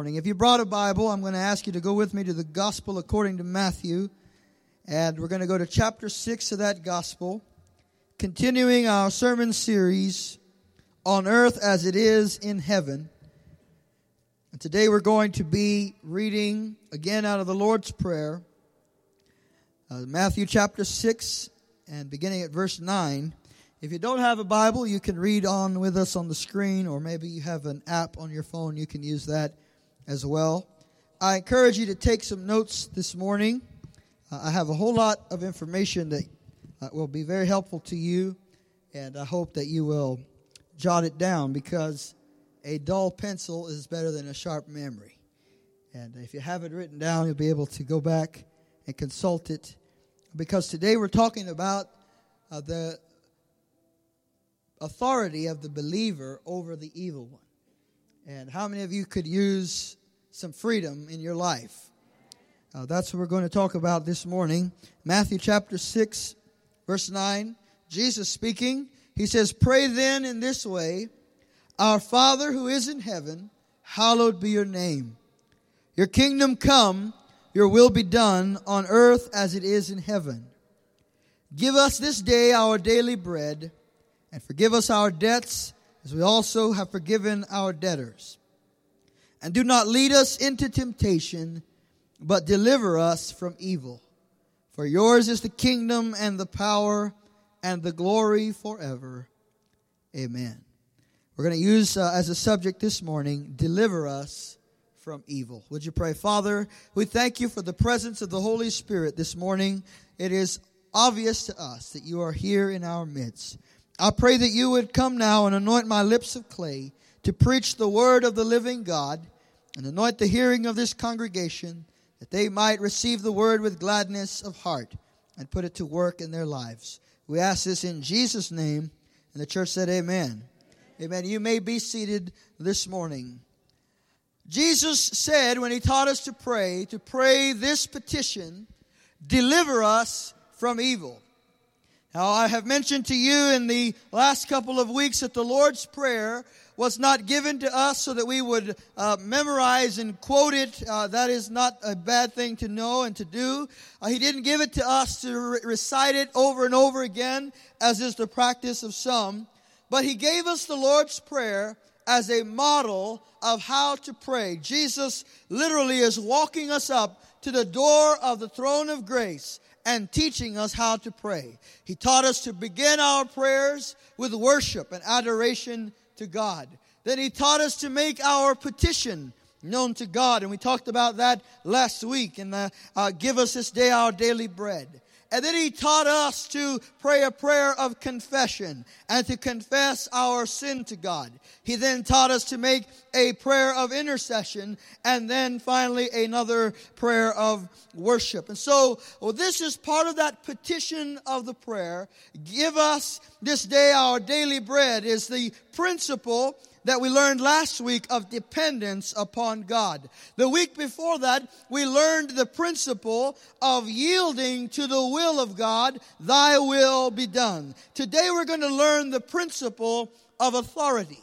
morning. If you brought a Bible, I'm going to ask you to go with me to the Gospel according to Matthew. And we're going to go to chapter 6 of that Gospel, continuing our sermon series, On Earth as It Is in Heaven. And today we're going to be reading again out of the Lord's Prayer, uh, Matthew chapter 6, and beginning at verse 9. If you don't have a Bible, you can read on with us on the screen, or maybe you have an app on your phone, you can use that as well. I encourage you to take some notes this morning. Uh, I have a whole lot of information that uh, will be very helpful to you, and I hope that you will jot it down because a dull pencil is better than a sharp memory. And if you have it written down, you'll be able to go back and consult it. Because today we're talking about uh, the authority of the believer over the evil one. And how many of you could use some freedom in your life. Uh, that's what we're going to talk about this morning. Matthew chapter 6, verse 9. Jesus speaking, he says, Pray then in this way Our Father who is in heaven, hallowed be your name. Your kingdom come, your will be done on earth as it is in heaven. Give us this day our daily bread, and forgive us our debts as we also have forgiven our debtors and do not lead us into temptation, but deliver us from evil. For yours is the kingdom and the power and the glory forever. Amen. We're going to use uh, as a subject this morning, deliver us from evil. Would you pray? Father, we thank you for the presence of the Holy Spirit this morning. It is obvious to us that you are here in our midst. I pray that you would come now and anoint my lips of clay to preach the word of the living God and anoint the hearing of this congregation that they might receive the word with gladness of heart and put it to work in their lives. We ask this in Jesus' name. And the church said, Amen. Amen. You may be seated this morning. Jesus said when he taught us to pray, to pray this petition, deliver us from evil. Now, I have mentioned to you in the last couple of weeks that the Lord's Prayer was not given to us so that we would uh, memorize and quote it. Uh, that is not a bad thing to know and to do. Uh, he didn't give it to us to re- recite it over and over again, as is the practice of some. But he gave us the Lord's Prayer as a model of how to pray. Jesus literally is walking us up to the door of the throne of grace and teaching us how to pray. He taught us to begin our prayers with worship and adoration to God. Then he taught us to make our petition known to God. And we talked about that last week in the uh, Give Us This Day Our Daily Bread. And then he taught us to pray a prayer of confession and to confess our sin to God. He then taught us to make a prayer of intercession and then finally another prayer of worship. And so, well, this is part of that petition of the prayer. Give us this day our daily bread is the principle that we learned last week of dependence upon God. The week before that, we learned the principle of yielding to the will of God, thy will be done. Today we're going to learn the principle of authority.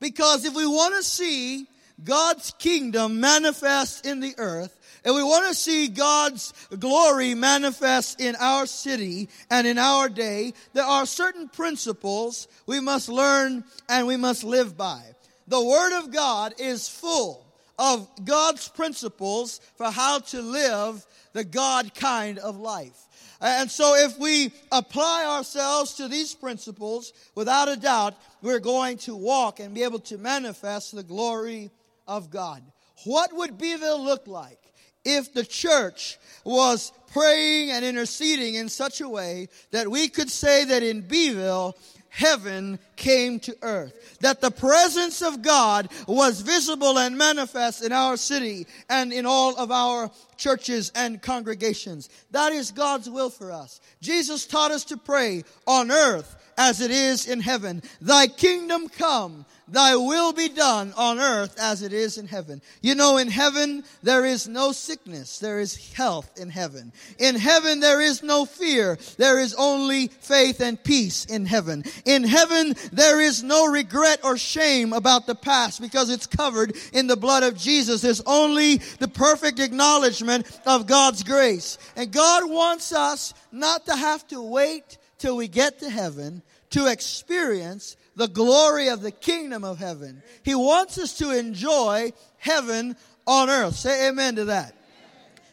Because if we want to see God's kingdom manifest in the earth, and we want to see God's glory manifest in our city and in our day, there are certain principles we must learn and we must live by. The Word of God is full of God's principles for how to live the God kind of life. And so if we apply ourselves to these principles, without a doubt, we're going to walk and be able to manifest the glory of God. What would Beeville look like if the church was praying and interceding in such a way that we could say that in Beeville, heaven came to earth. That the presence of God was visible and manifest in our city and in all of our churches and congregations. That is God's will for us. Jesus taught us to pray on earth as it is in heaven. Thy kingdom come, thy will be done on earth as it is in heaven. You know, in heaven, there is no sickness. There is health in heaven. In heaven, there is no fear. There is only faith and peace in heaven. In heaven, there is no regret or shame about the past because it's covered in the blood of Jesus. There's only the perfect acknowledgement of God's grace. And God wants us not to have to wait till we get to heaven to experience the glory of the kingdom of heaven. He wants us to enjoy heaven on earth. Say amen to that.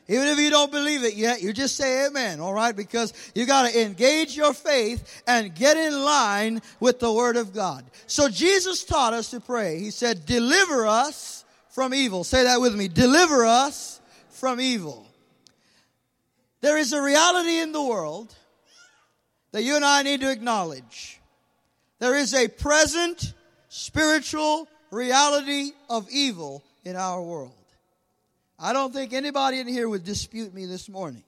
Even if you don't believe it yet, you just say amen, all right? Because you got to engage your faith and get in line with the word of God. So Jesus taught us to pray. He said, deliver us from evil. Say that with me. Deliver us from evil. There is a reality in the world that you and I need to acknowledge. There is a present spiritual reality of evil in our world. I don't think anybody in here would dispute me this morning.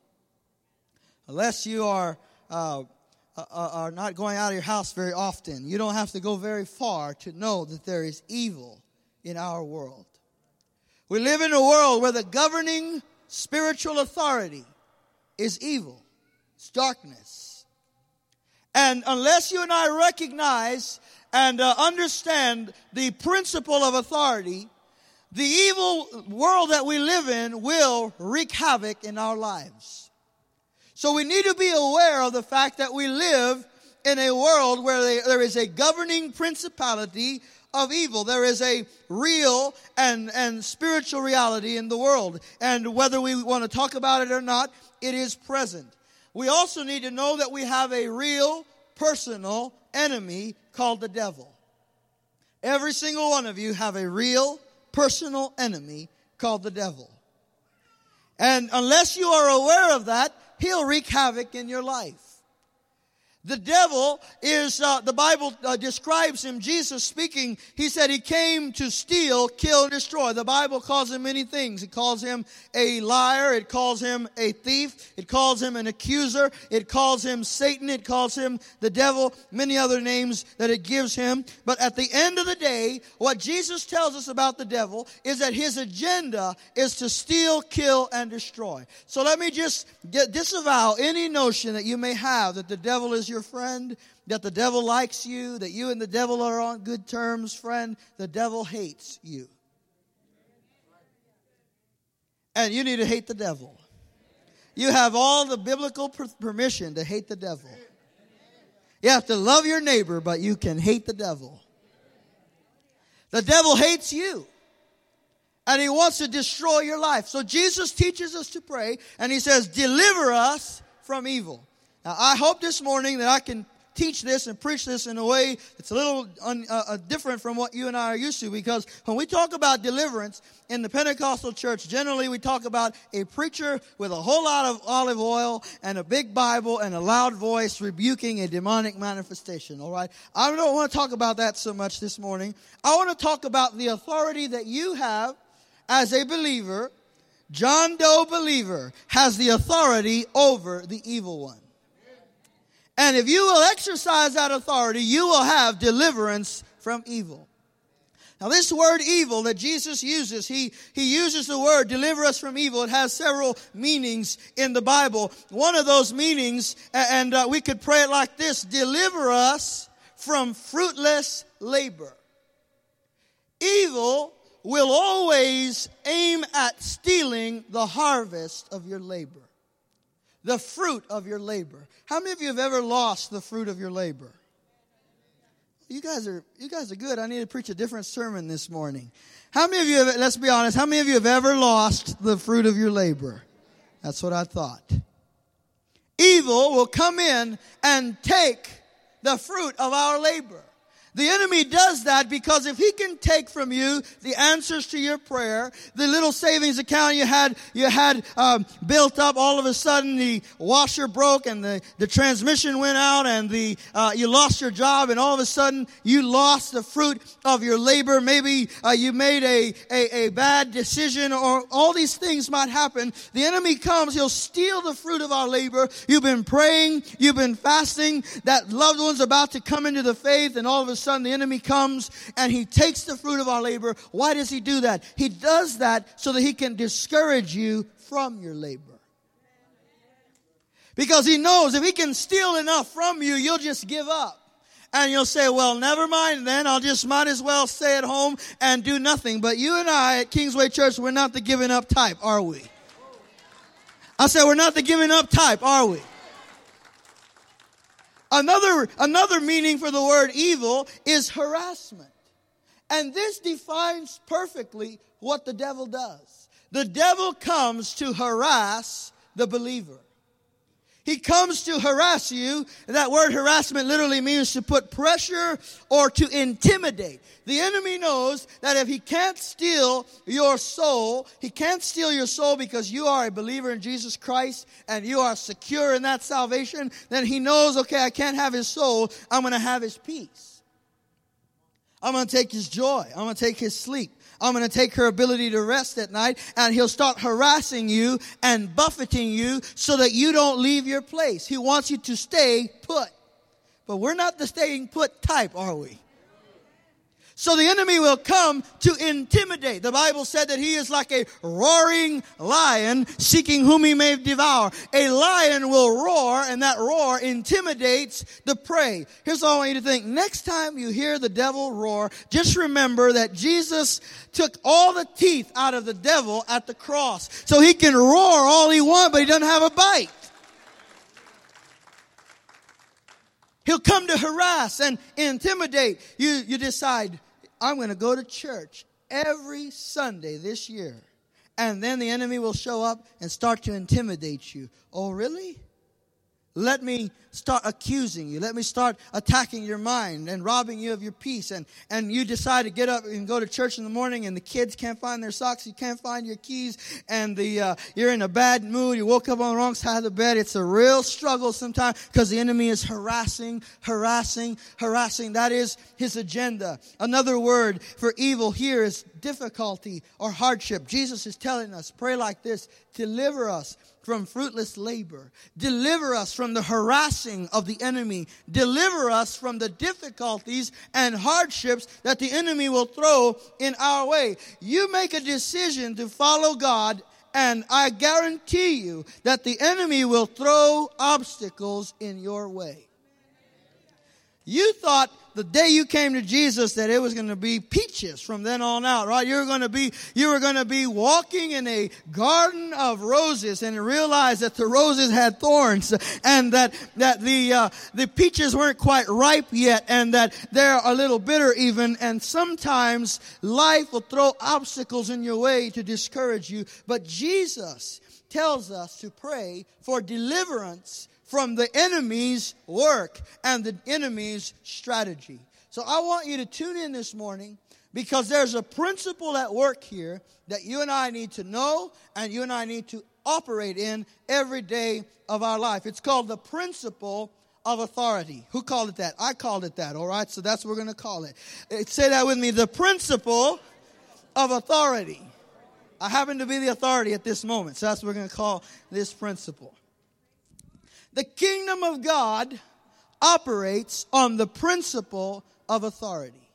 Unless you are, uh, uh, uh, are not going out of your house very often. You don't have to go very far to know that there is evil in our world. We live in a world where the governing spiritual authority is evil. It's darkness. And unless you and I recognize and uh, understand the principle of authority, the evil world that we live in will wreak havoc in our lives. So we need to be aware of the fact that we live in a world where they, there is a governing principality of evil. There is a real and, and spiritual reality in the world. And whether we want to talk about it or not, it is present. We also need to know that we have a real personal enemy called the devil. Every single one of you have a real personal enemy called the devil. And unless you are aware of that, he'll wreak havoc in your life. The devil is, uh, the Bible uh, describes him, Jesus speaking, he said he came to steal, kill, and destroy. The Bible calls him many things. It calls him a liar. It calls him a thief. It calls him an accuser. It calls him Satan. It calls him the devil, many other names that it gives him. But at the end of the day, what Jesus tells us about the devil is that his agenda is to steal, kill, and destroy. So let me just get, disavow any notion that you may have that the devil is your your friend, that the devil likes you, that you and the devil are on good terms, friend. The devil hates you. And you need to hate the devil. You have all the biblical per- permission to hate the devil. You have to love your neighbor, but you can hate the devil. The devil hates you. And he wants to destroy your life. So Jesus teaches us to pray, and he says, Deliver us from evil. Now, I hope this morning that I can teach this and preach this in a way that's a little un, uh, uh, different from what you and I are used to because when we talk about deliverance in the Pentecostal church, generally we talk about a preacher with a whole lot of olive oil and a big Bible and a loud voice rebuking a demonic manifestation, all right? I don't want to talk about that so much this morning. I want to talk about the authority that you have as a believer. John Doe believer has the authority over the evil one. And if you will exercise that authority, you will have deliverance from evil. Now, this word evil that Jesus uses, he, he uses the word deliver us from evil. It has several meanings in the Bible. One of those meanings, and uh, we could pray it like this deliver us from fruitless labor. Evil will always aim at stealing the harvest of your labor the fruit of your labor. How many of you have ever lost the fruit of your labor? You guys are you guys are good. I need to preach a different sermon this morning. How many of you have, let's be honest, how many of you have ever lost the fruit of your labor? That's what I thought. Evil will come in and take the fruit of our labor. The enemy does that because if he can take from you the answers to your prayer, the little savings account you had, you had um, built up, all of a sudden the washer broke and the, the transmission went out and the uh, you lost your job and all of a sudden you lost the fruit of your labor. Maybe uh, you made a, a, a bad decision or all these things might happen. The enemy comes, he'll steal the fruit of our labor. You've been praying, you've been fasting, that loved one's about to come into the faith and all of a sudden sudden the enemy comes and he takes the fruit of our labor. Why does he do that? He does that so that he can discourage you from your labor. Because he knows if he can steal enough from you, you'll just give up. And you'll say, well, never mind then. I'll just might as well stay at home and do nothing. But you and I at Kingsway Church, we're not the giving up type, are we? I said, we're not the giving up type, are we? Another, another meaning for the word evil is harassment. And this defines perfectly what the devil does. The devil comes to harass the believer. He comes to harass you. That word harassment literally means to put pressure or to intimidate. The enemy knows that if he can't steal your soul, he can't steal your soul because you are a believer in Jesus Christ and you are secure in that salvation, then he knows, okay, I can't have his soul. I'm going to have his peace. I'm going to take his joy. I'm going to take his sleep. I'm going to take her ability to rest at night and he'll start harassing you and buffeting you so that you don't leave your place. He wants you to stay put. But we're not the staying put type, are we? So the enemy will come to intimidate. The Bible said that he is like a roaring lion seeking whom he may devour. A lion will roar and that roar intimidates the prey. Here's all I want you to think. Next time you hear the devil roar, just remember that Jesus took all the teeth out of the devil at the cross. So he can roar all he wants, but he doesn't have a bite. He'll come to harass and intimidate. You, you decide, I'm going to go to church every Sunday this year. And then the enemy will show up and start to intimidate you. Oh, really? Let me start accusing you. Let me start attacking your mind and robbing you of your peace. And, and you decide to get up and go to church in the morning and the kids can't find their socks. You can't find your keys and the, uh, you're in a bad mood. You woke up on the wrong side of the bed. It's a real struggle sometimes because the enemy is harassing, harassing, harassing. That is his agenda. Another word for evil here is difficulty or hardship. Jesus is telling us, pray like this, deliver us from fruitless labor. Deliver us from the harassing of the enemy. Deliver us from the difficulties and hardships that the enemy will throw in our way. You make a decision to follow God and I guarantee you that the enemy will throw obstacles in your way. You thought the day you came to Jesus that it was going to be peaches from then on out, right? You were going to be, you were going to be walking in a garden of roses and realize that the roses had thorns and that, that the, uh, the peaches weren't quite ripe yet and that they're a little bitter even. And sometimes life will throw obstacles in your way to discourage you. But Jesus tells us to pray for deliverance from the enemy's work and the enemy's strategy. So I want you to tune in this morning because there's a principle at work here that you and I need to know and you and I need to operate in every day of our life. It's called the principle of authority. Who called it that? I called it that, all right? So that's what we're going to call it. Uh, say that with me the principle of authority. I happen to be the authority at this moment, so that's what we're going to call this principle. The kingdom of God operates on the principle of authority.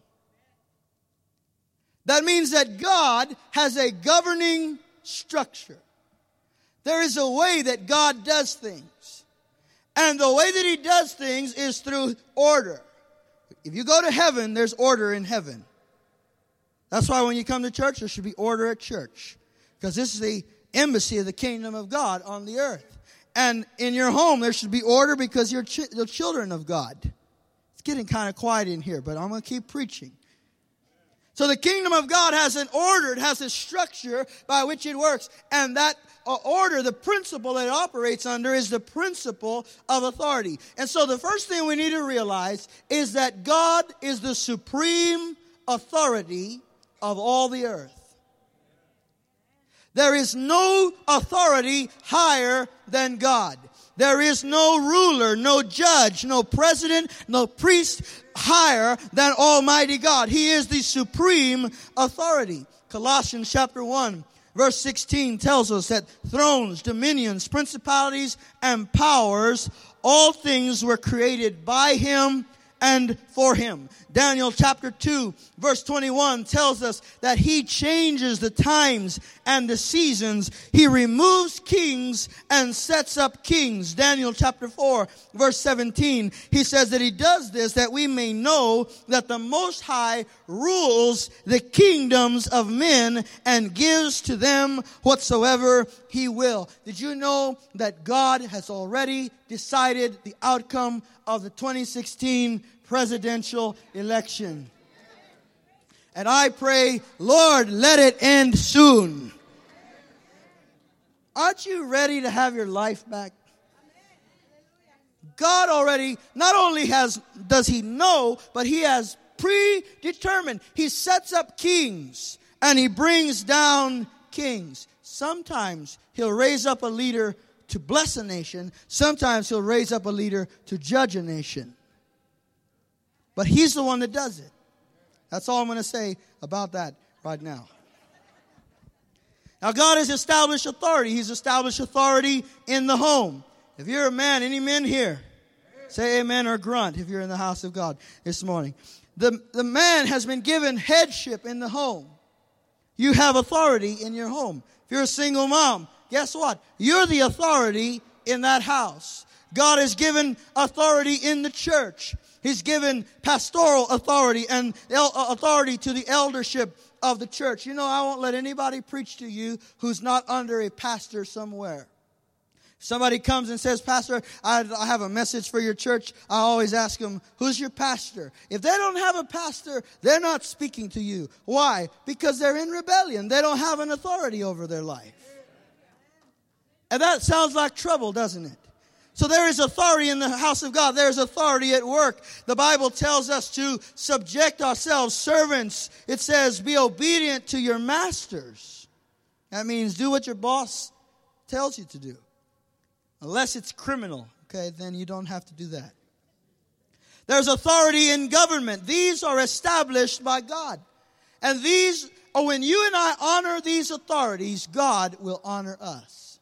That means that God has a governing structure. There is a way that God does things. And the way that He does things is through order. If you go to heaven, there's order in heaven. That's why when you come to church, there should be order at church. Because this is the embassy of the kingdom of God on the earth. And in your home, there should be order because you're ch- the children of God. It's getting kind of quiet in here, but I'm going to keep preaching. So the kingdom of God has an order, it has a structure by which it works. And that uh, order, the principle that it operates under is the principle of authority. And so the first thing we need to realize is that God is the supreme authority of all the earth. There is no authority higher than God. There is no ruler, no judge, no president, no priest higher than Almighty God. He is the supreme authority. Colossians chapter 1 verse 16 tells us that thrones, dominions, principalities, and powers, all things were created by him and for him. Daniel chapter 2 verse 21 tells us that he changes the times and the seasons. He removes kings and sets up kings. Daniel chapter 4 verse 17, he says that he does this that we may know that the Most High rules the kingdoms of men and gives to them whatsoever he will. Did you know that God has already decided the outcome of the 2016 presidential election? And I pray, Lord, let it end soon. Aren't you ready to have your life back? God already not only has does he know, but he has predetermined. He sets up kings and he brings down kings. Sometimes he'll raise up a leader to bless a nation, sometimes he'll raise up a leader to judge a nation. But he's the one that does it. That's all I'm going to say about that right now. Now, God has established authority. He's established authority in the home. If you're a man, any men here, say amen or grunt if you're in the house of God this morning. The, the man has been given headship in the home. You have authority in your home. If you're a single mom, guess what? You're the authority in that house. God has given authority in the church. He's given pastoral authority and uh, authority to the eldership of the church. You know, I won't let anybody preach to you who's not under a pastor somewhere. Somebody comes and says, Pastor, I, have a message for your church. I always ask them, Who's your pastor? If they don't have a pastor, they're not speaking to you. Why? Because they're in rebellion. They don't have an authority over their life. And that sounds like trouble, doesn't it? So there is authority in the house of God. There's authority at work. The Bible tells us to subject ourselves, servants. It says, be obedient to your masters. That means do what your boss tells you to do. Unless it's criminal, okay, then you don't have to do that. There's authority in government. These are established by God. And these, or when you and I honor these authorities, God will honor us.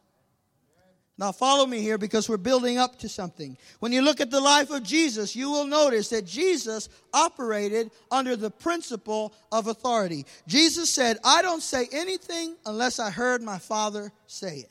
Now follow me here because we're building up to something. When you look at the life of Jesus, you will notice that Jesus operated under the principle of authority. Jesus said, I don't say anything unless I heard my Father say it.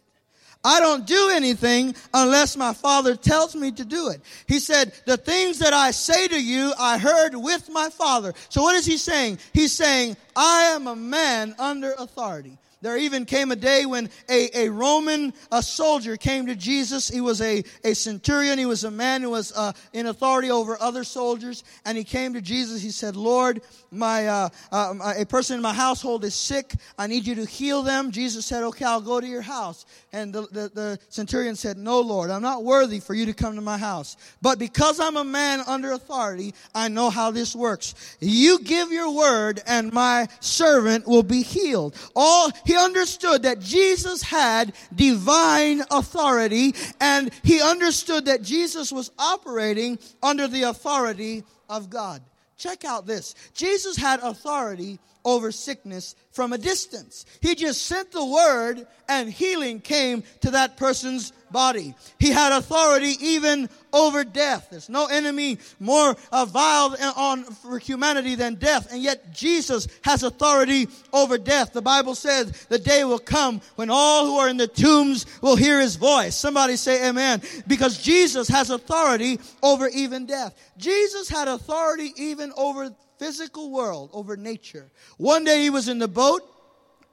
I don't do anything unless my Father tells me to do it. He said, the things that I say to you, I heard with my Father. So what is he saying? He's saying, I am a man under authority. There even came a day when a, a Roman a soldier came to Jesus. He was a, a centurion. He was a man who was uh, in authority over other soldiers. And he came to Jesus. He said, Lord, my, uh, uh, a person in my household is sick. I need you to heal them. Jesus said, okay, I'll go to your house. And the, the, the centurion said, no, Lord, I'm not worthy for you to come to my house. But because I'm a man under authority, I know how this works. You give your word and my servant will be healed. All he understood that Jesus had divine authority and he understood that Jesus was operating under the authority of God. Check out this. Jesus had authority over sickness from a distance. He just sent the word and healing came to that person's body. He had authority even over death. There's no enemy more uh, vile on for humanity than death, and yet Jesus has authority over death. The Bible says the day will come when all who are in the tombs will hear His voice. Somebody say Amen, because Jesus has authority over even death. Jesus had authority even over physical world, over nature. One day he was in the boat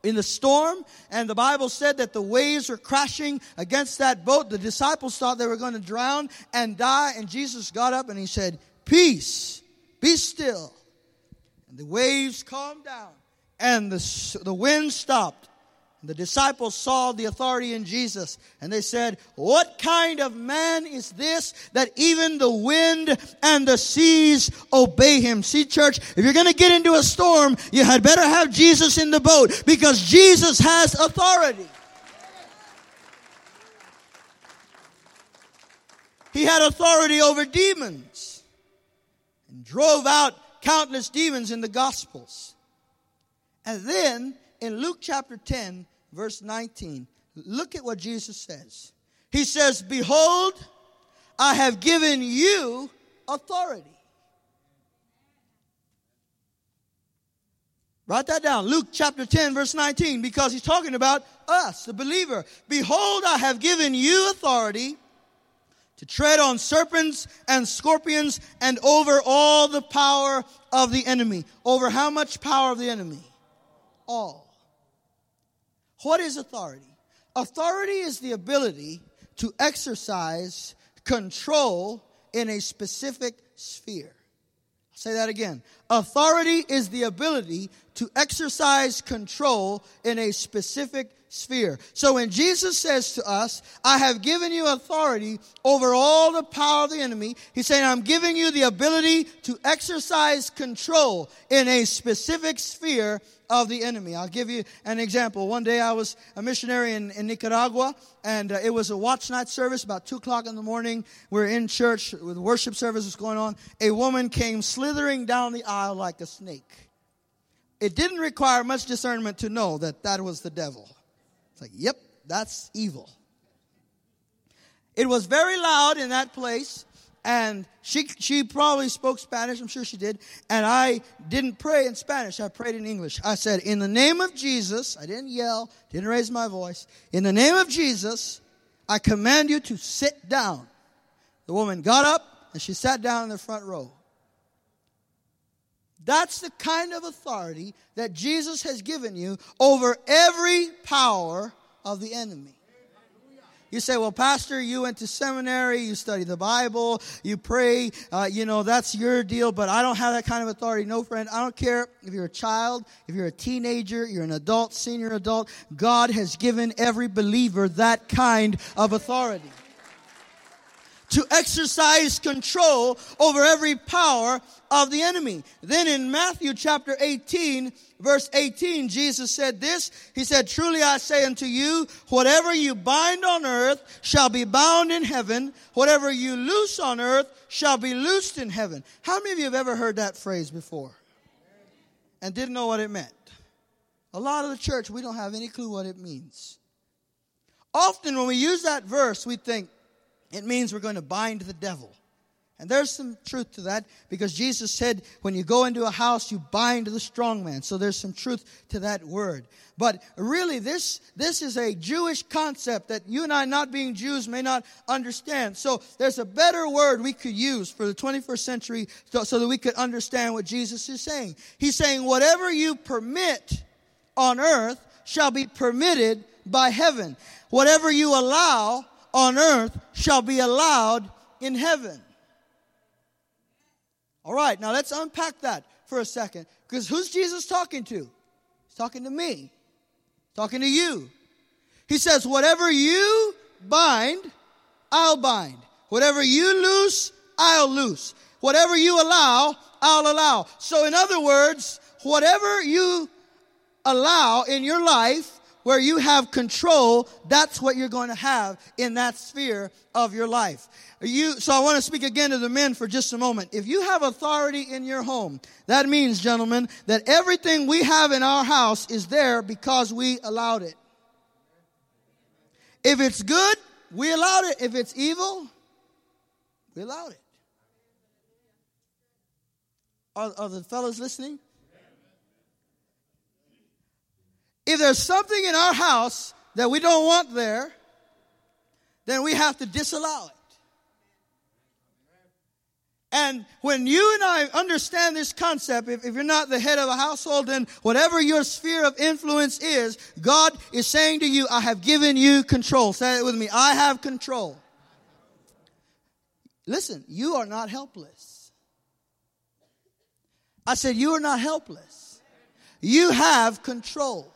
in the storm, and the Bible said that the waves were crashing against that boat. The disciples thought they were going to drown and die, and Jesus got up and he said, Peace, be still. And the waves calmed down and the, the wind stopped. The disciples saw the authority in Jesus and they said, What kind of man is this that even the wind and the seas obey him? See, church, if you're going to get into a storm, you had better have Jesus in the boat because Jesus has authority. He had authority over demons and drove out countless demons in the Gospels. And then in Luke chapter 10, verse 19. Look at what Jesus says. He says, Behold, I have given you authority. Write that down. Luke chapter 10, verse 19, because he's talking about us, the believer. Behold, I have given you authority to tread on serpents and scorpions and over all the power of the enemy. Over how much power of the enemy? All. What is authority? Authority is the ability to exercise control in a specific sphere. I'll say that again. Authority is the ability to exercise control in a specific sphere. So when Jesus says to us, I have given you authority over all the power of the enemy, he's saying, I'm giving you the ability to exercise control in a specific sphere of the enemy. I'll give you an example. One day I was a missionary in, in Nicaragua, and uh, it was a watch night service about 2 o'clock in the morning. We're in church with worship services going on. A woman came slithering down the aisle like a snake. It didn't require much discernment to know that that was the devil. It's like, yep, that's evil. It was very loud in that place and she she probably spoke Spanish. I'm sure she did. And I didn't pray in Spanish. I prayed in English. I said, "In the name of Jesus," I didn't yell, didn't raise my voice. In the name of Jesus, I command you to sit down. The woman got up and she sat down in the front row. That's the kind of authority that Jesus has given you over every power of the enemy. You say, well, Pastor, you went to seminary, you study the Bible, you pray, uh, you know, that's your deal, but I don't have that kind of authority. No, friend, I don't care if you're a child, if you're a teenager, you're an adult, senior adult. God has given every believer that kind of authority to exercise control over every power of the enemy. Then in Matthew chapter 18, verse 18, Jesus said this. He said, Truly I say unto you, whatever you bind on earth shall be bound in heaven. Whatever you loose on earth shall be loosed in heaven. How many of you have ever heard that phrase before and didn't know what it meant? A lot of the church, we don't have any clue what it means. Often when we use that verse, we think, it means we're going to bind the devil. And there's some truth to that because Jesus said when you go into a house, you bind the strong man. So there's some truth to that word. But really, this, this is a Jewish concept that you and I, not being Jews, may not understand. So there's a better word we could use for the 21st century so, so that we could understand what Jesus is saying. He's saying, whatever you permit on earth shall be permitted by heaven. Whatever you allow on earth shall be allowed in heaven. All right, now let's unpack that for a second. Because who's Jesus talking to? He's talking to me, talking to you. He says, Whatever you bind, I'll bind. Whatever you loose, I'll loose. Whatever you allow, I'll allow. So, in other words, whatever you allow in your life, where you have control, that's what you're going to have in that sphere of your life. You, so I want to speak again to the men for just a moment. If you have authority in your home, that means, gentlemen, that everything we have in our house is there because we allowed it. If it's good, we allowed it. If it's evil, we allowed it. Are, are the fellows listening? If there's something in our house that we don't want there, then we have to disallow it. And when you and I understand this concept, if, if, you're not the head of a household, then whatever your sphere of influence is, God is saying to you, I have given you control. Say it with me. I have control. Listen, you are not helpless. I said, You are not helpless. You have control.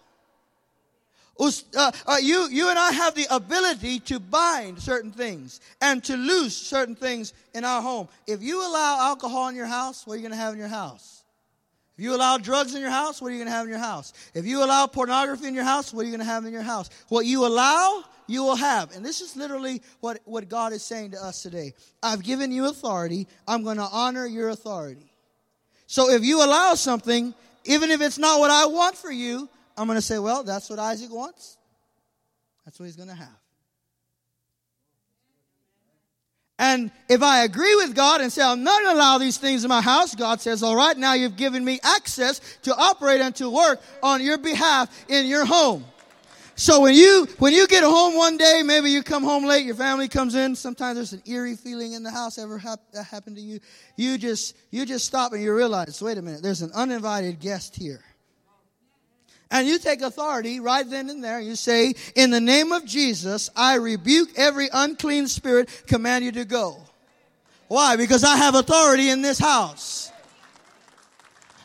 Uh, uh, you, you and I have the ability to bind certain things and to loose certain things in our home. If you allow alcohol in your house, what are you going to have in your house? If you allow drugs in your house, what are you going to have in your house? If you allow pornography in your house, what are you going to have in your house? What you allow, you will have. And this is literally what, what God is saying to us today. I've given you authority. I'm going to honor your authority. So if you allow something, even if it's not what I want for you, I'm going to say, well, that's what Isaac wants. That's what he's going to have. And if I agree with God and say, I'm not going to allow these things in my house, God says, all right, now you've given me access to operate and to work on your behalf in your home. So when you, when you get home one day, maybe you come home late, your family comes in, sometimes there's an eerie feeling in the house. Ever hap- that happened to you? You just, you just stop and you realize, wait a minute, there's an uninvited guest here. And you take authority right then and there. You say, in the name of Jesus, I rebuke every unclean spirit, command you to go. Why? Because I have authority in this house.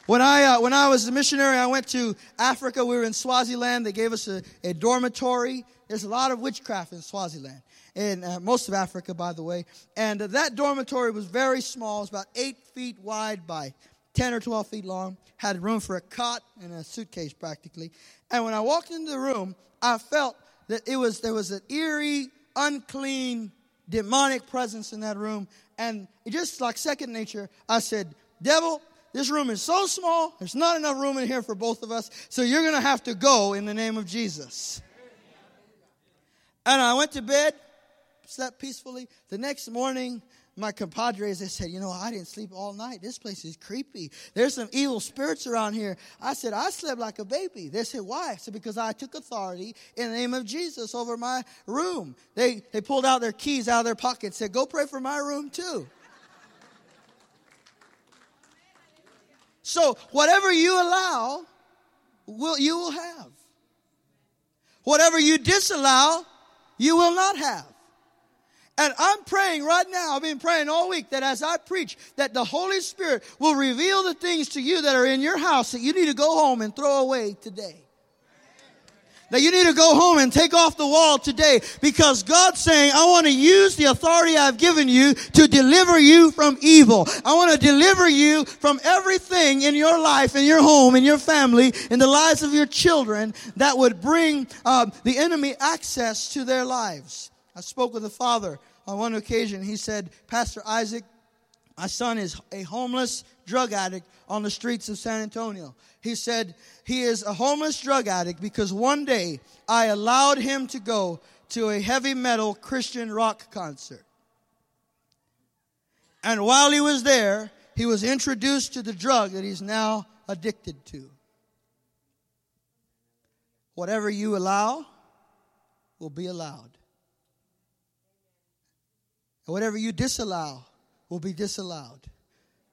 When I, uh, when I was a missionary, I went to Africa. We were in Swaziland. They gave us a, a dormitory. There's a lot of witchcraft in Swaziland. In uh, most of Africa, by the way. And uh, that dormitory was very small. It was about eight feet wide by 10 or 12 feet long, had room for a cot and a suitcase practically. And when I walked into the room, I felt that it was, there was an eerie, unclean, demonic presence in that room. And just like second nature, I said, Devil, this room is so small, there's not enough room in here for both of us, so you're going to have to go in the name of Jesus. And I went to bed, slept peacefully. The next morning, my compadres, they said, you know, I didn't sleep all night. This place is creepy. There's some evil spirits around here. I said, I slept like a baby. They said, why? I said, because I took authority in the name of Jesus over my room. They, they pulled out their keys out of their pockets, said, go pray for my room too. so whatever you allow, will, you will have. Whatever you disallow, you will not have. And I'm praying right now, I've been praying all week that as I preach, that the Holy Spirit will reveal the things to you that are in your house that you need to go home and throw away today. That you need to go home and take off the wall today because God's saying, I want to use the authority I've given you to deliver you from evil. I want to deliver you from everything in your life, in your home, in your family, in the lives of your children that would bring uh, the enemy access to their lives. I spoke with the father on one occasion. He said, Pastor Isaac, my son is a homeless drug addict on the streets of San Antonio. He said, he is a homeless drug addict because one day I allowed him to go to a heavy metal Christian rock concert. And while he was there, he was introduced to the drug that he's now addicted to. Whatever you allow will be allowed. And whatever you disallow will be disallowed.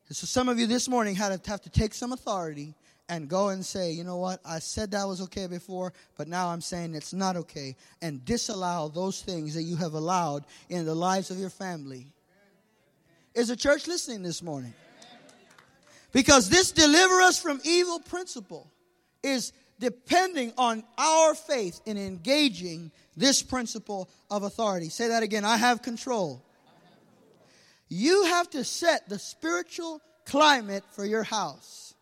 And so some of you this morning had to have to take some authority and go and say, you know what, I said that was okay before, but now I'm saying it's not okay, and disallow those things that you have allowed in the lives of your family. Is the church listening this morning? Because this deliver us from evil principle is depending on our faith in engaging this principle of authority. Say that again. I have control. You have to set the spiritual climate for your house.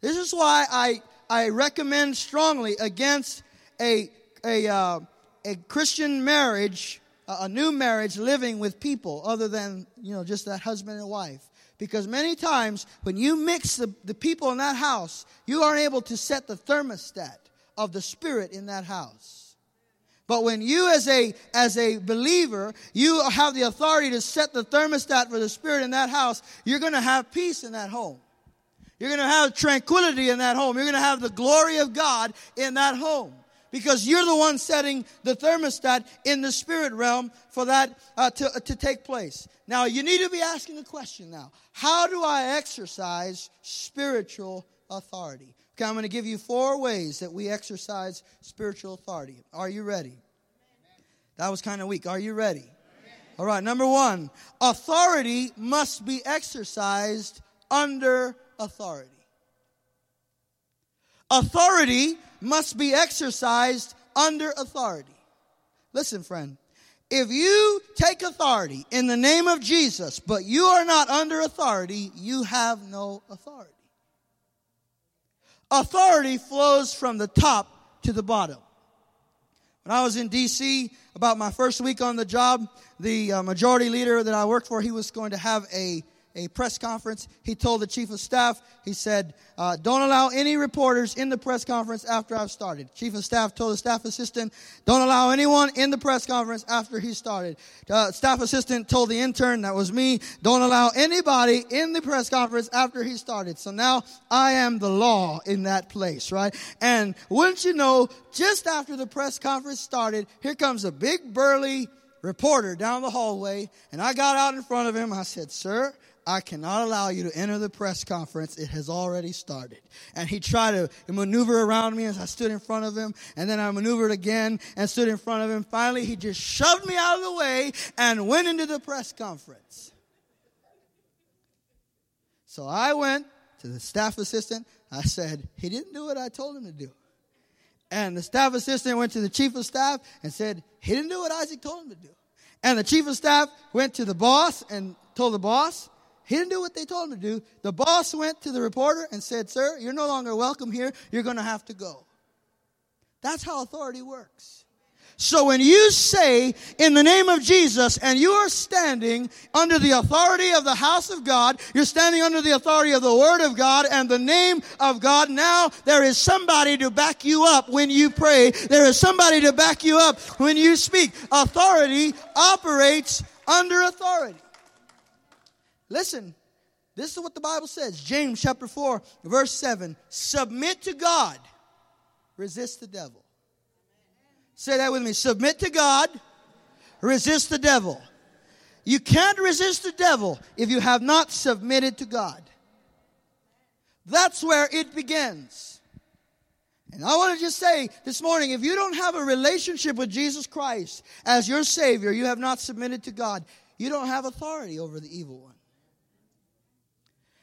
This is why I, I recommend strongly against a, a, uh, a Christian marriage, a new marriage living with people other than, you know, just that husband and wife. Because many times when you mix the, the people in that house, you aren't able to set the thermostat of the spirit in that house. But when you as a, as a believer, you have the authority to set the thermostat for the spirit in that house, you're going to have peace in that home. You're going to have tranquility in that home. You're going to have the glory of God in that home. Because you're the one setting the thermostat in the spirit realm for that uh, to, uh, to take place. Now, you need to be asking the question now how do I exercise spiritual authority? Okay, I'm going to give you four ways that we exercise spiritual authority. Are you ready? That was kind of weak. Are you ready? All right, number one authority must be exercised under authority. Authority must be exercised under authority. Listen, friend. If you take authority in the name of Jesus, but you are not under authority, you have no authority. Authority flows from the top to the bottom. When I was in DC about my first week on the job, the uh, majority leader that I worked for, he was going to have a a press conference. He told the chief of staff, he said, uh, don't allow any reporters in the press conference after I've started. Chief of staff told the staff assistant, don't allow anyone in the press conference after he started. Uh, staff assistant told the intern, that was me, don't allow anybody in the press conference after he started. So now I am the law in that place, right? And wouldn't you know, just after the press conference started, here comes a big burly reporter down the hallway, and I got out in front of him. I said, sir, I cannot allow you to enter the press conference. It has already started. And he tried to maneuver around me as I stood in front of him. And then I maneuvered again and stood in front of him. Finally, he just shoved me out of the way and went into the press conference. So I went to the staff assistant. I said, he didn't do what I told him to do. And the staff assistant went to the chief of staff and said, he didn't do what Isaac told him to do. And the chief of staff went to the boss and told the boss. He didn't do what they told him to do. The boss went to the reporter and said, Sir, you're no longer welcome here. You're going to have to go. That's how authority works. So when you say in the name of Jesus and you are standing under the authority of the house of God, you're standing under the authority of the word of God and the name of God, now there is somebody to back you up when you pray. There is somebody to back you up when you speak. Authority operates under authority. Listen, this is what the Bible says. James chapter 4, verse 7. Submit to God, resist the devil. Say that with me. Submit to God, resist the devil. You can't resist the devil if you have not submitted to God. That's where it begins. And I want to just say this morning if you don't have a relationship with Jesus Christ as your Savior, you have not submitted to God, you don't have authority over the evil one.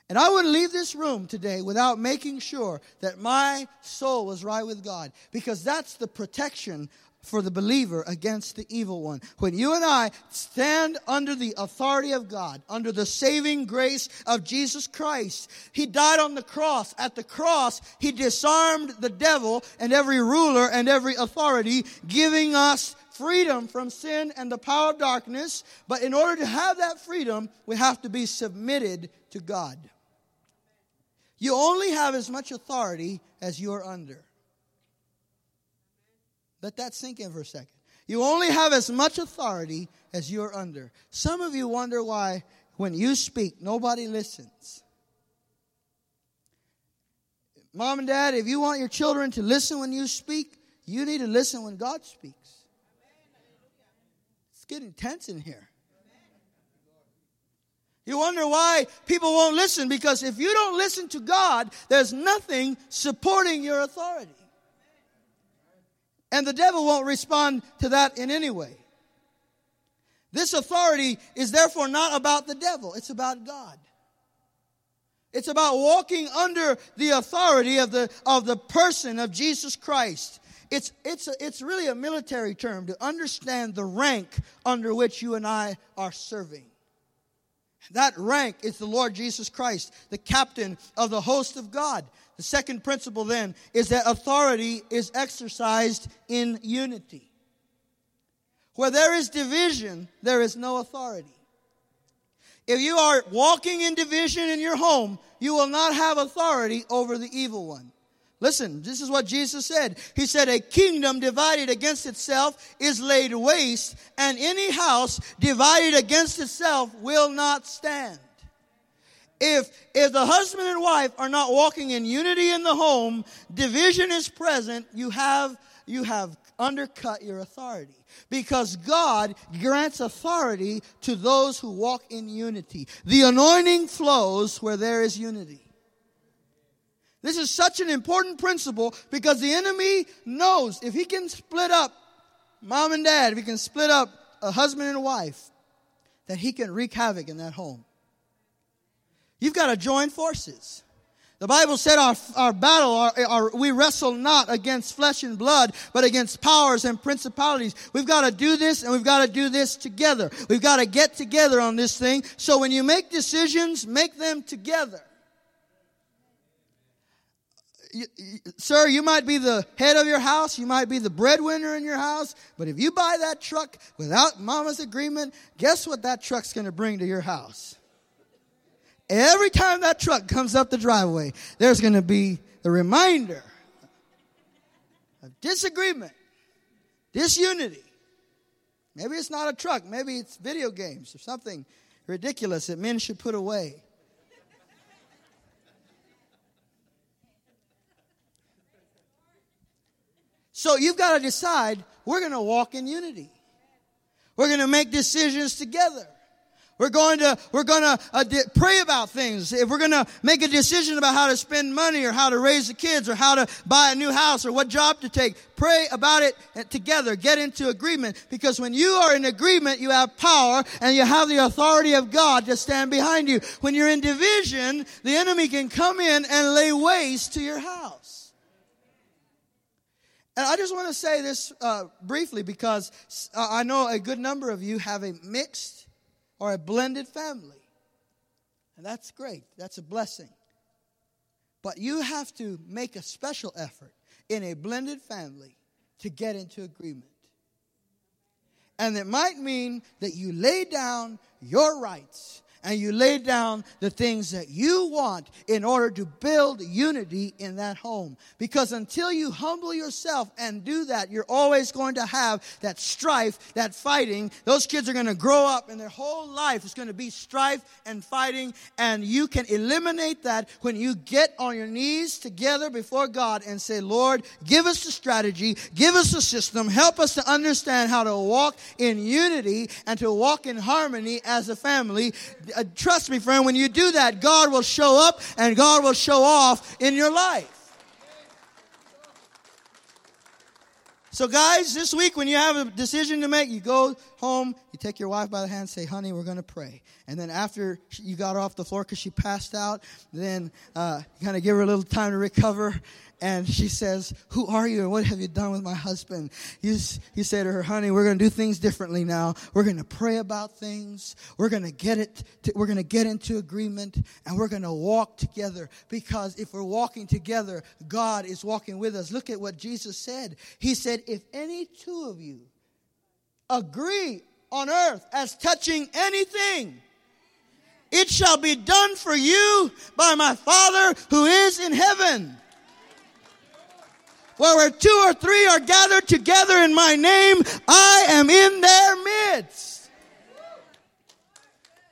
And I wouldn't leave this room today without making sure that my soul was right with God because that's the protection for the believer against the evil one. When you and I stand under the authority of God, under the saving grace of Jesus Christ, He died on the cross. At the cross, He disarmed the devil and every ruler and every authority, giving us freedom from sin and the power of darkness. But in order to have that freedom, we have to be submitted to God. You only have as much authority as you're under. Let that sink in for a second. You only have as much authority as you're under. Some of you wonder why, when you speak, nobody listens. Mom and dad, if you want your children to listen when you speak, you need to listen when God speaks. It's getting tense in here. You wonder why people won't listen because if you don't listen to God, there's nothing supporting your authority. And the devil won't respond to that in any way. This authority is therefore not about the devil, it's about God. It's about walking under the authority of the, of the person of Jesus Christ. It's, it's, a, it's really a military term to understand the rank under which you and I are serving. That rank is the Lord Jesus Christ, the captain of the host of God. The second principle then is that authority is exercised in unity. Where there is division, there is no authority. If you are walking in division in your home, you will not have authority over the evil one. Listen, this is what Jesus said. He said, A kingdom divided against itself is laid waste, and any house divided against itself will not stand. If, if the husband and wife are not walking in unity in the home, division is present, you have, you have undercut your authority. Because God grants authority to those who walk in unity. The anointing flows where there is unity. This is such an important principle because the enemy knows if he can split up mom and dad, if he can split up a husband and a wife, that he can wreak havoc in that home. You've got to join forces. The Bible said our, our battle, our, our, we wrestle not against flesh and blood, but against powers and principalities. We've got to do this and we've got to do this together. We've got to get together on this thing. So when you make decisions, make them together. Sir, you might be the head of your house, you might be the breadwinner in your house, but if you buy that truck without mama's agreement, guess what that truck's going to bring to your house? Every time that truck comes up the driveway, there's going to be the reminder of disagreement, disunity. Maybe it's not a truck, maybe it's video games or something ridiculous that men should put away. So you've got to decide we're going to walk in unity. We're going to make decisions together. We're going to, we're going to uh, di- pray about things. If we're going to make a decision about how to spend money or how to raise the kids or how to buy a new house or what job to take, pray about it together. Get into agreement because when you are in agreement, you have power and you have the authority of God to stand behind you. When you're in division, the enemy can come in and lay waste to your house. And I just want to say this uh, briefly because uh, I know a good number of you have a mixed or a blended family. And that's great, that's a blessing. But you have to make a special effort in a blended family to get into agreement. And it might mean that you lay down your rights and you lay down the things that you want in order to build unity in that home. Because until you humble yourself and do that, you're always going to have that strife, that fighting. Those kids are going to grow up and their whole life is going to be strife and fighting. And you can eliminate that when you get on your knees together before God and say, Lord, give us the strategy, give us the system, help us to understand how to walk in unity and to walk in harmony as a family uh, trust me, friend, when you do that, God will show up and God will show off in your life. So, guys, this week when you have a decision to make, you go home, you take your wife by the hand, say, honey, we're going to pray. And then after you got off the floor because she passed out, then uh, kind of give her a little time to recover and she says, Who are you and what have you done with my husband? He, you say to her, Honey, we're going to do things differently now. We're going to pray about things. We're going to get it, to, we're going to get into agreement and we're going to walk together because if we're walking together, God is walking with us. Look at what Jesus said. He said, If any two of you agree on earth as touching anything, it shall be done for you by my Father who is in heaven. Where, where two or three are gathered together in my name, I am in their midst.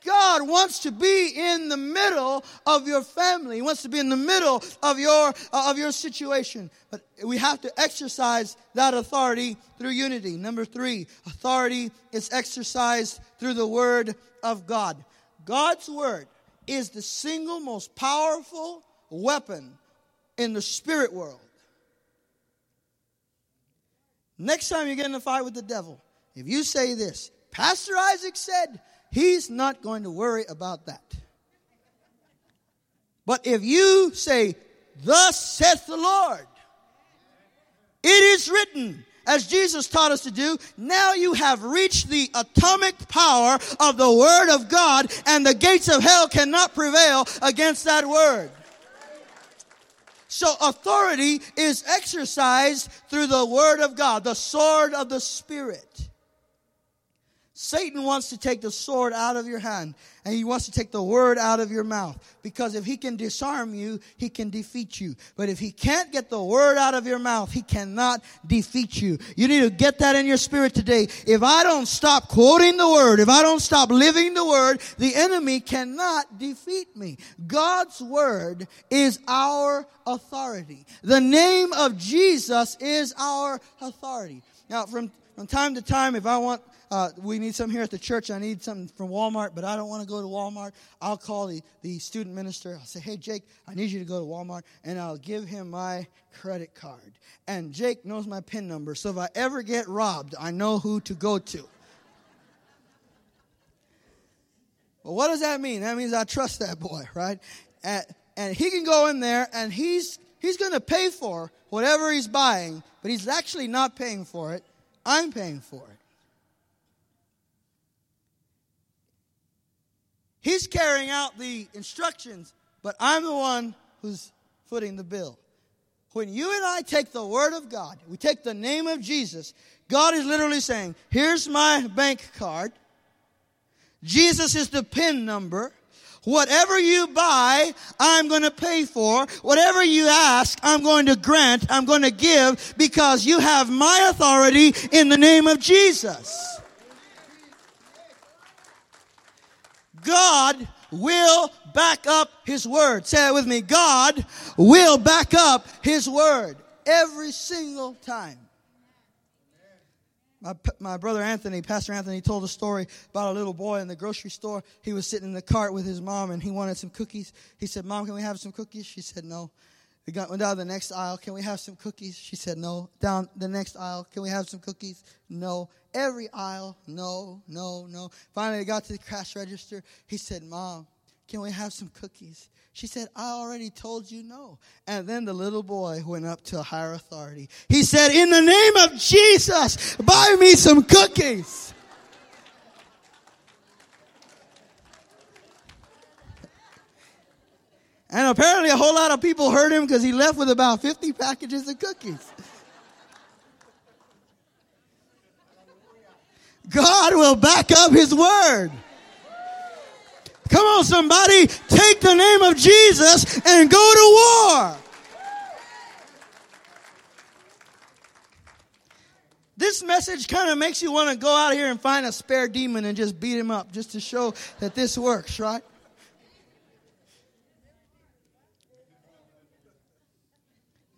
God wants to be in the middle of your family. He wants to be in the middle of your, uh, of your situation. But we have to exercise that authority through unity. Number three, authority is exercised through the Word of God. God's Word is the single most powerful weapon in the spirit world. Next time you get in a fight with the devil, if you say this, Pastor Isaac said, he's not going to worry about that. But if you say, Thus saith the Lord, it is written, as Jesus taught us to do, now you have reached the atomic power of the Word of God, and the gates of hell cannot prevail against that Word. So authority is exercised through the word of God, the sword of the Spirit. Satan wants to take the sword out of your hand and he wants to take the word out of your mouth because if he can disarm you, he can defeat you. But if he can't get the word out of your mouth, he cannot defeat you. You need to get that in your spirit today. If I don't stop quoting the word, if I don't stop living the word, the enemy cannot defeat me. God's word is our authority. The name of Jesus is our authority. Now, from, from time to time, if I want uh, we need some here at the church. I need something from Walmart, but I don't want to go to Walmart. I'll call the, the student minister. I'll say, hey, Jake, I need you to go to Walmart, and I'll give him my credit card. And Jake knows my PIN number, so if I ever get robbed, I know who to go to. Well, what does that mean? That means I trust that boy, right? Uh, and he can go in there and he's he's going to pay for whatever he's buying, but he's actually not paying for it. I'm paying for it. He's carrying out the instructions, but I'm the one who's footing the bill. When you and I take the Word of God, we take the name of Jesus, God is literally saying, Here's my bank card. Jesus is the PIN number. Whatever you buy, I'm going to pay for. Whatever you ask, I'm going to grant, I'm going to give because you have my authority in the name of Jesus. God will back up His word. Say it with me. God will back up His word every single time. My, my brother Anthony, Pastor Anthony, told a story about a little boy in the grocery store. He was sitting in the cart with his mom and he wanted some cookies. He said, Mom, can we have some cookies? She said, No. We got, went down the next aisle. Can we have some cookies? She said, No. Down the next aisle. Can we have some cookies? No. Every aisle. No, no, no. Finally, he got to the cash register. He said, Mom, can we have some cookies? She said, I already told you no. And then the little boy went up to a higher authority. He said, In the name of Jesus, buy me some cookies. And apparently, a whole lot of people heard him because he left with about 50 packages of cookies. God will back up his word. Come on, somebody, take the name of Jesus and go to war. This message kind of makes you want to go out here and find a spare demon and just beat him up just to show that this works, right?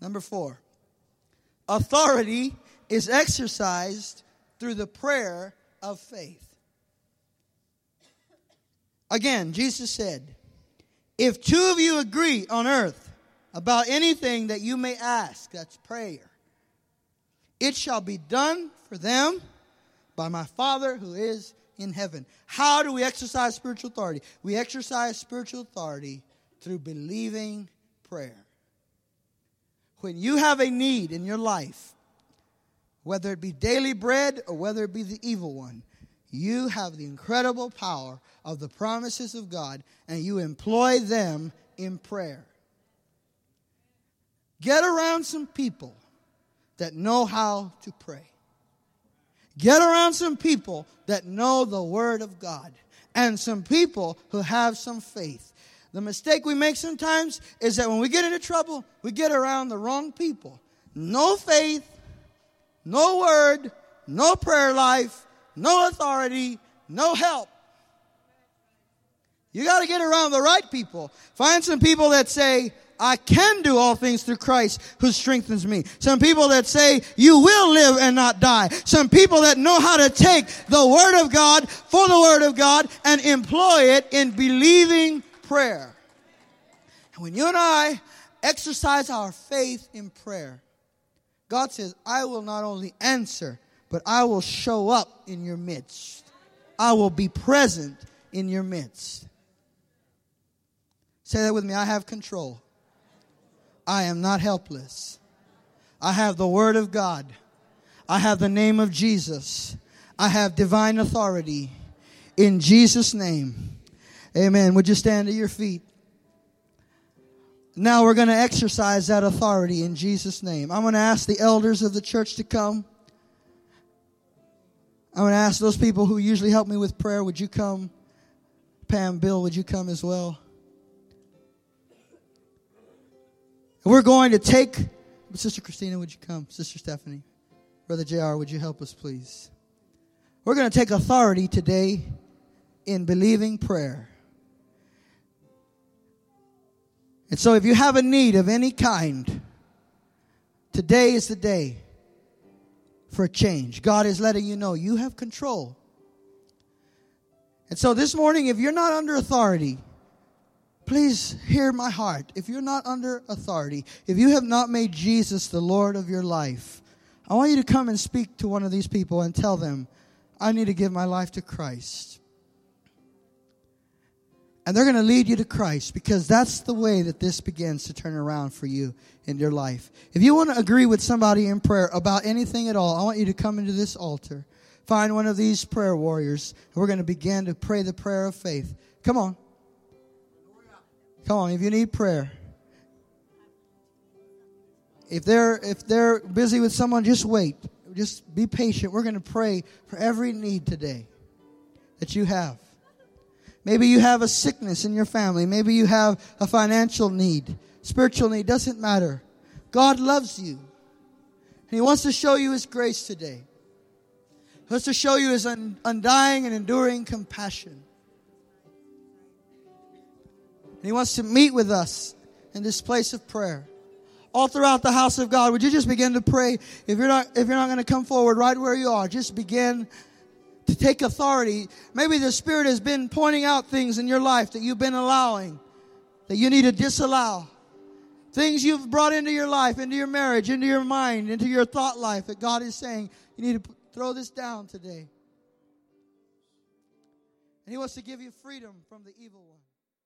Number four, authority is exercised through the prayer of faith. Again, Jesus said, If two of you agree on earth about anything that you may ask, that's prayer, it shall be done for them by my Father who is in heaven. How do we exercise spiritual authority? We exercise spiritual authority through believing prayer. When you have a need in your life, whether it be daily bread or whether it be the evil one, you have the incredible power of the promises of God and you employ them in prayer. Get around some people that know how to pray. Get around some people that know the Word of God and some people who have some faith. The mistake we make sometimes is that when we get into trouble, we get around the wrong people. No faith, no word, no prayer life, no authority, no help. You got to get around the right people. Find some people that say, I can do all things through Christ who strengthens me. Some people that say you will live and not die. Some people that know how to take the word of God for the word of God and employ it in believing prayer. And when you and I exercise our faith in prayer, God says, I will not only answer, but I will show up in your midst. I will be present in your midst. Say that with me. I have control. I am not helpless. I have the Word of God. I have the name of Jesus. I have divine authority. In Jesus' name. Amen. Would you stand to your feet? Now we're going to exercise that authority in Jesus' name. I'm going to ask the elders of the church to come. I'm going to ask those people who usually help me with prayer, would you come? Pam, Bill, would you come as well? we're going to take, Sister Christina, would you come? Sister Stephanie, Brother JR, would you help us, please? We're going to take authority today in believing prayer. And so if you have a need of any kind, today is the day for a change. God is letting you know you have control. And so this morning, if you're not under authority, please hear my heart. If you're not under authority, if you have not made Jesus the Lord of your life, I want you to come and speak to one of these people and tell them, I need to give my life to Christ. And they're going to lead you to Christ because that's the way that this begins to turn around for you in your life. If you want to agree with somebody in prayer about anything at all, I want you to come into this altar. Find one of these prayer warriors, and we're going to begin to pray the prayer of faith. Come on. Come on, if you need prayer. If they're if they're busy with someone, just wait. Just be patient. We're going to pray for every need today that you have. Maybe you have a sickness in your family. Maybe you have a financial need, spiritual need, doesn't matter. God loves you. And He wants to show you His grace today. He wants to show you His undying and enduring compassion. And He wants to meet with us in this place of prayer. All throughout the house of God, would you just begin to pray? If you're not, if you're not going to come forward right where you are, just begin to take authority. Maybe the Spirit has been pointing out things in your life that you've been allowing, that you need to disallow. Things you've brought into your life, into your marriage, into your mind, into your thought life that God is saying, you need to throw this down today. And He wants to give you freedom from the evil one.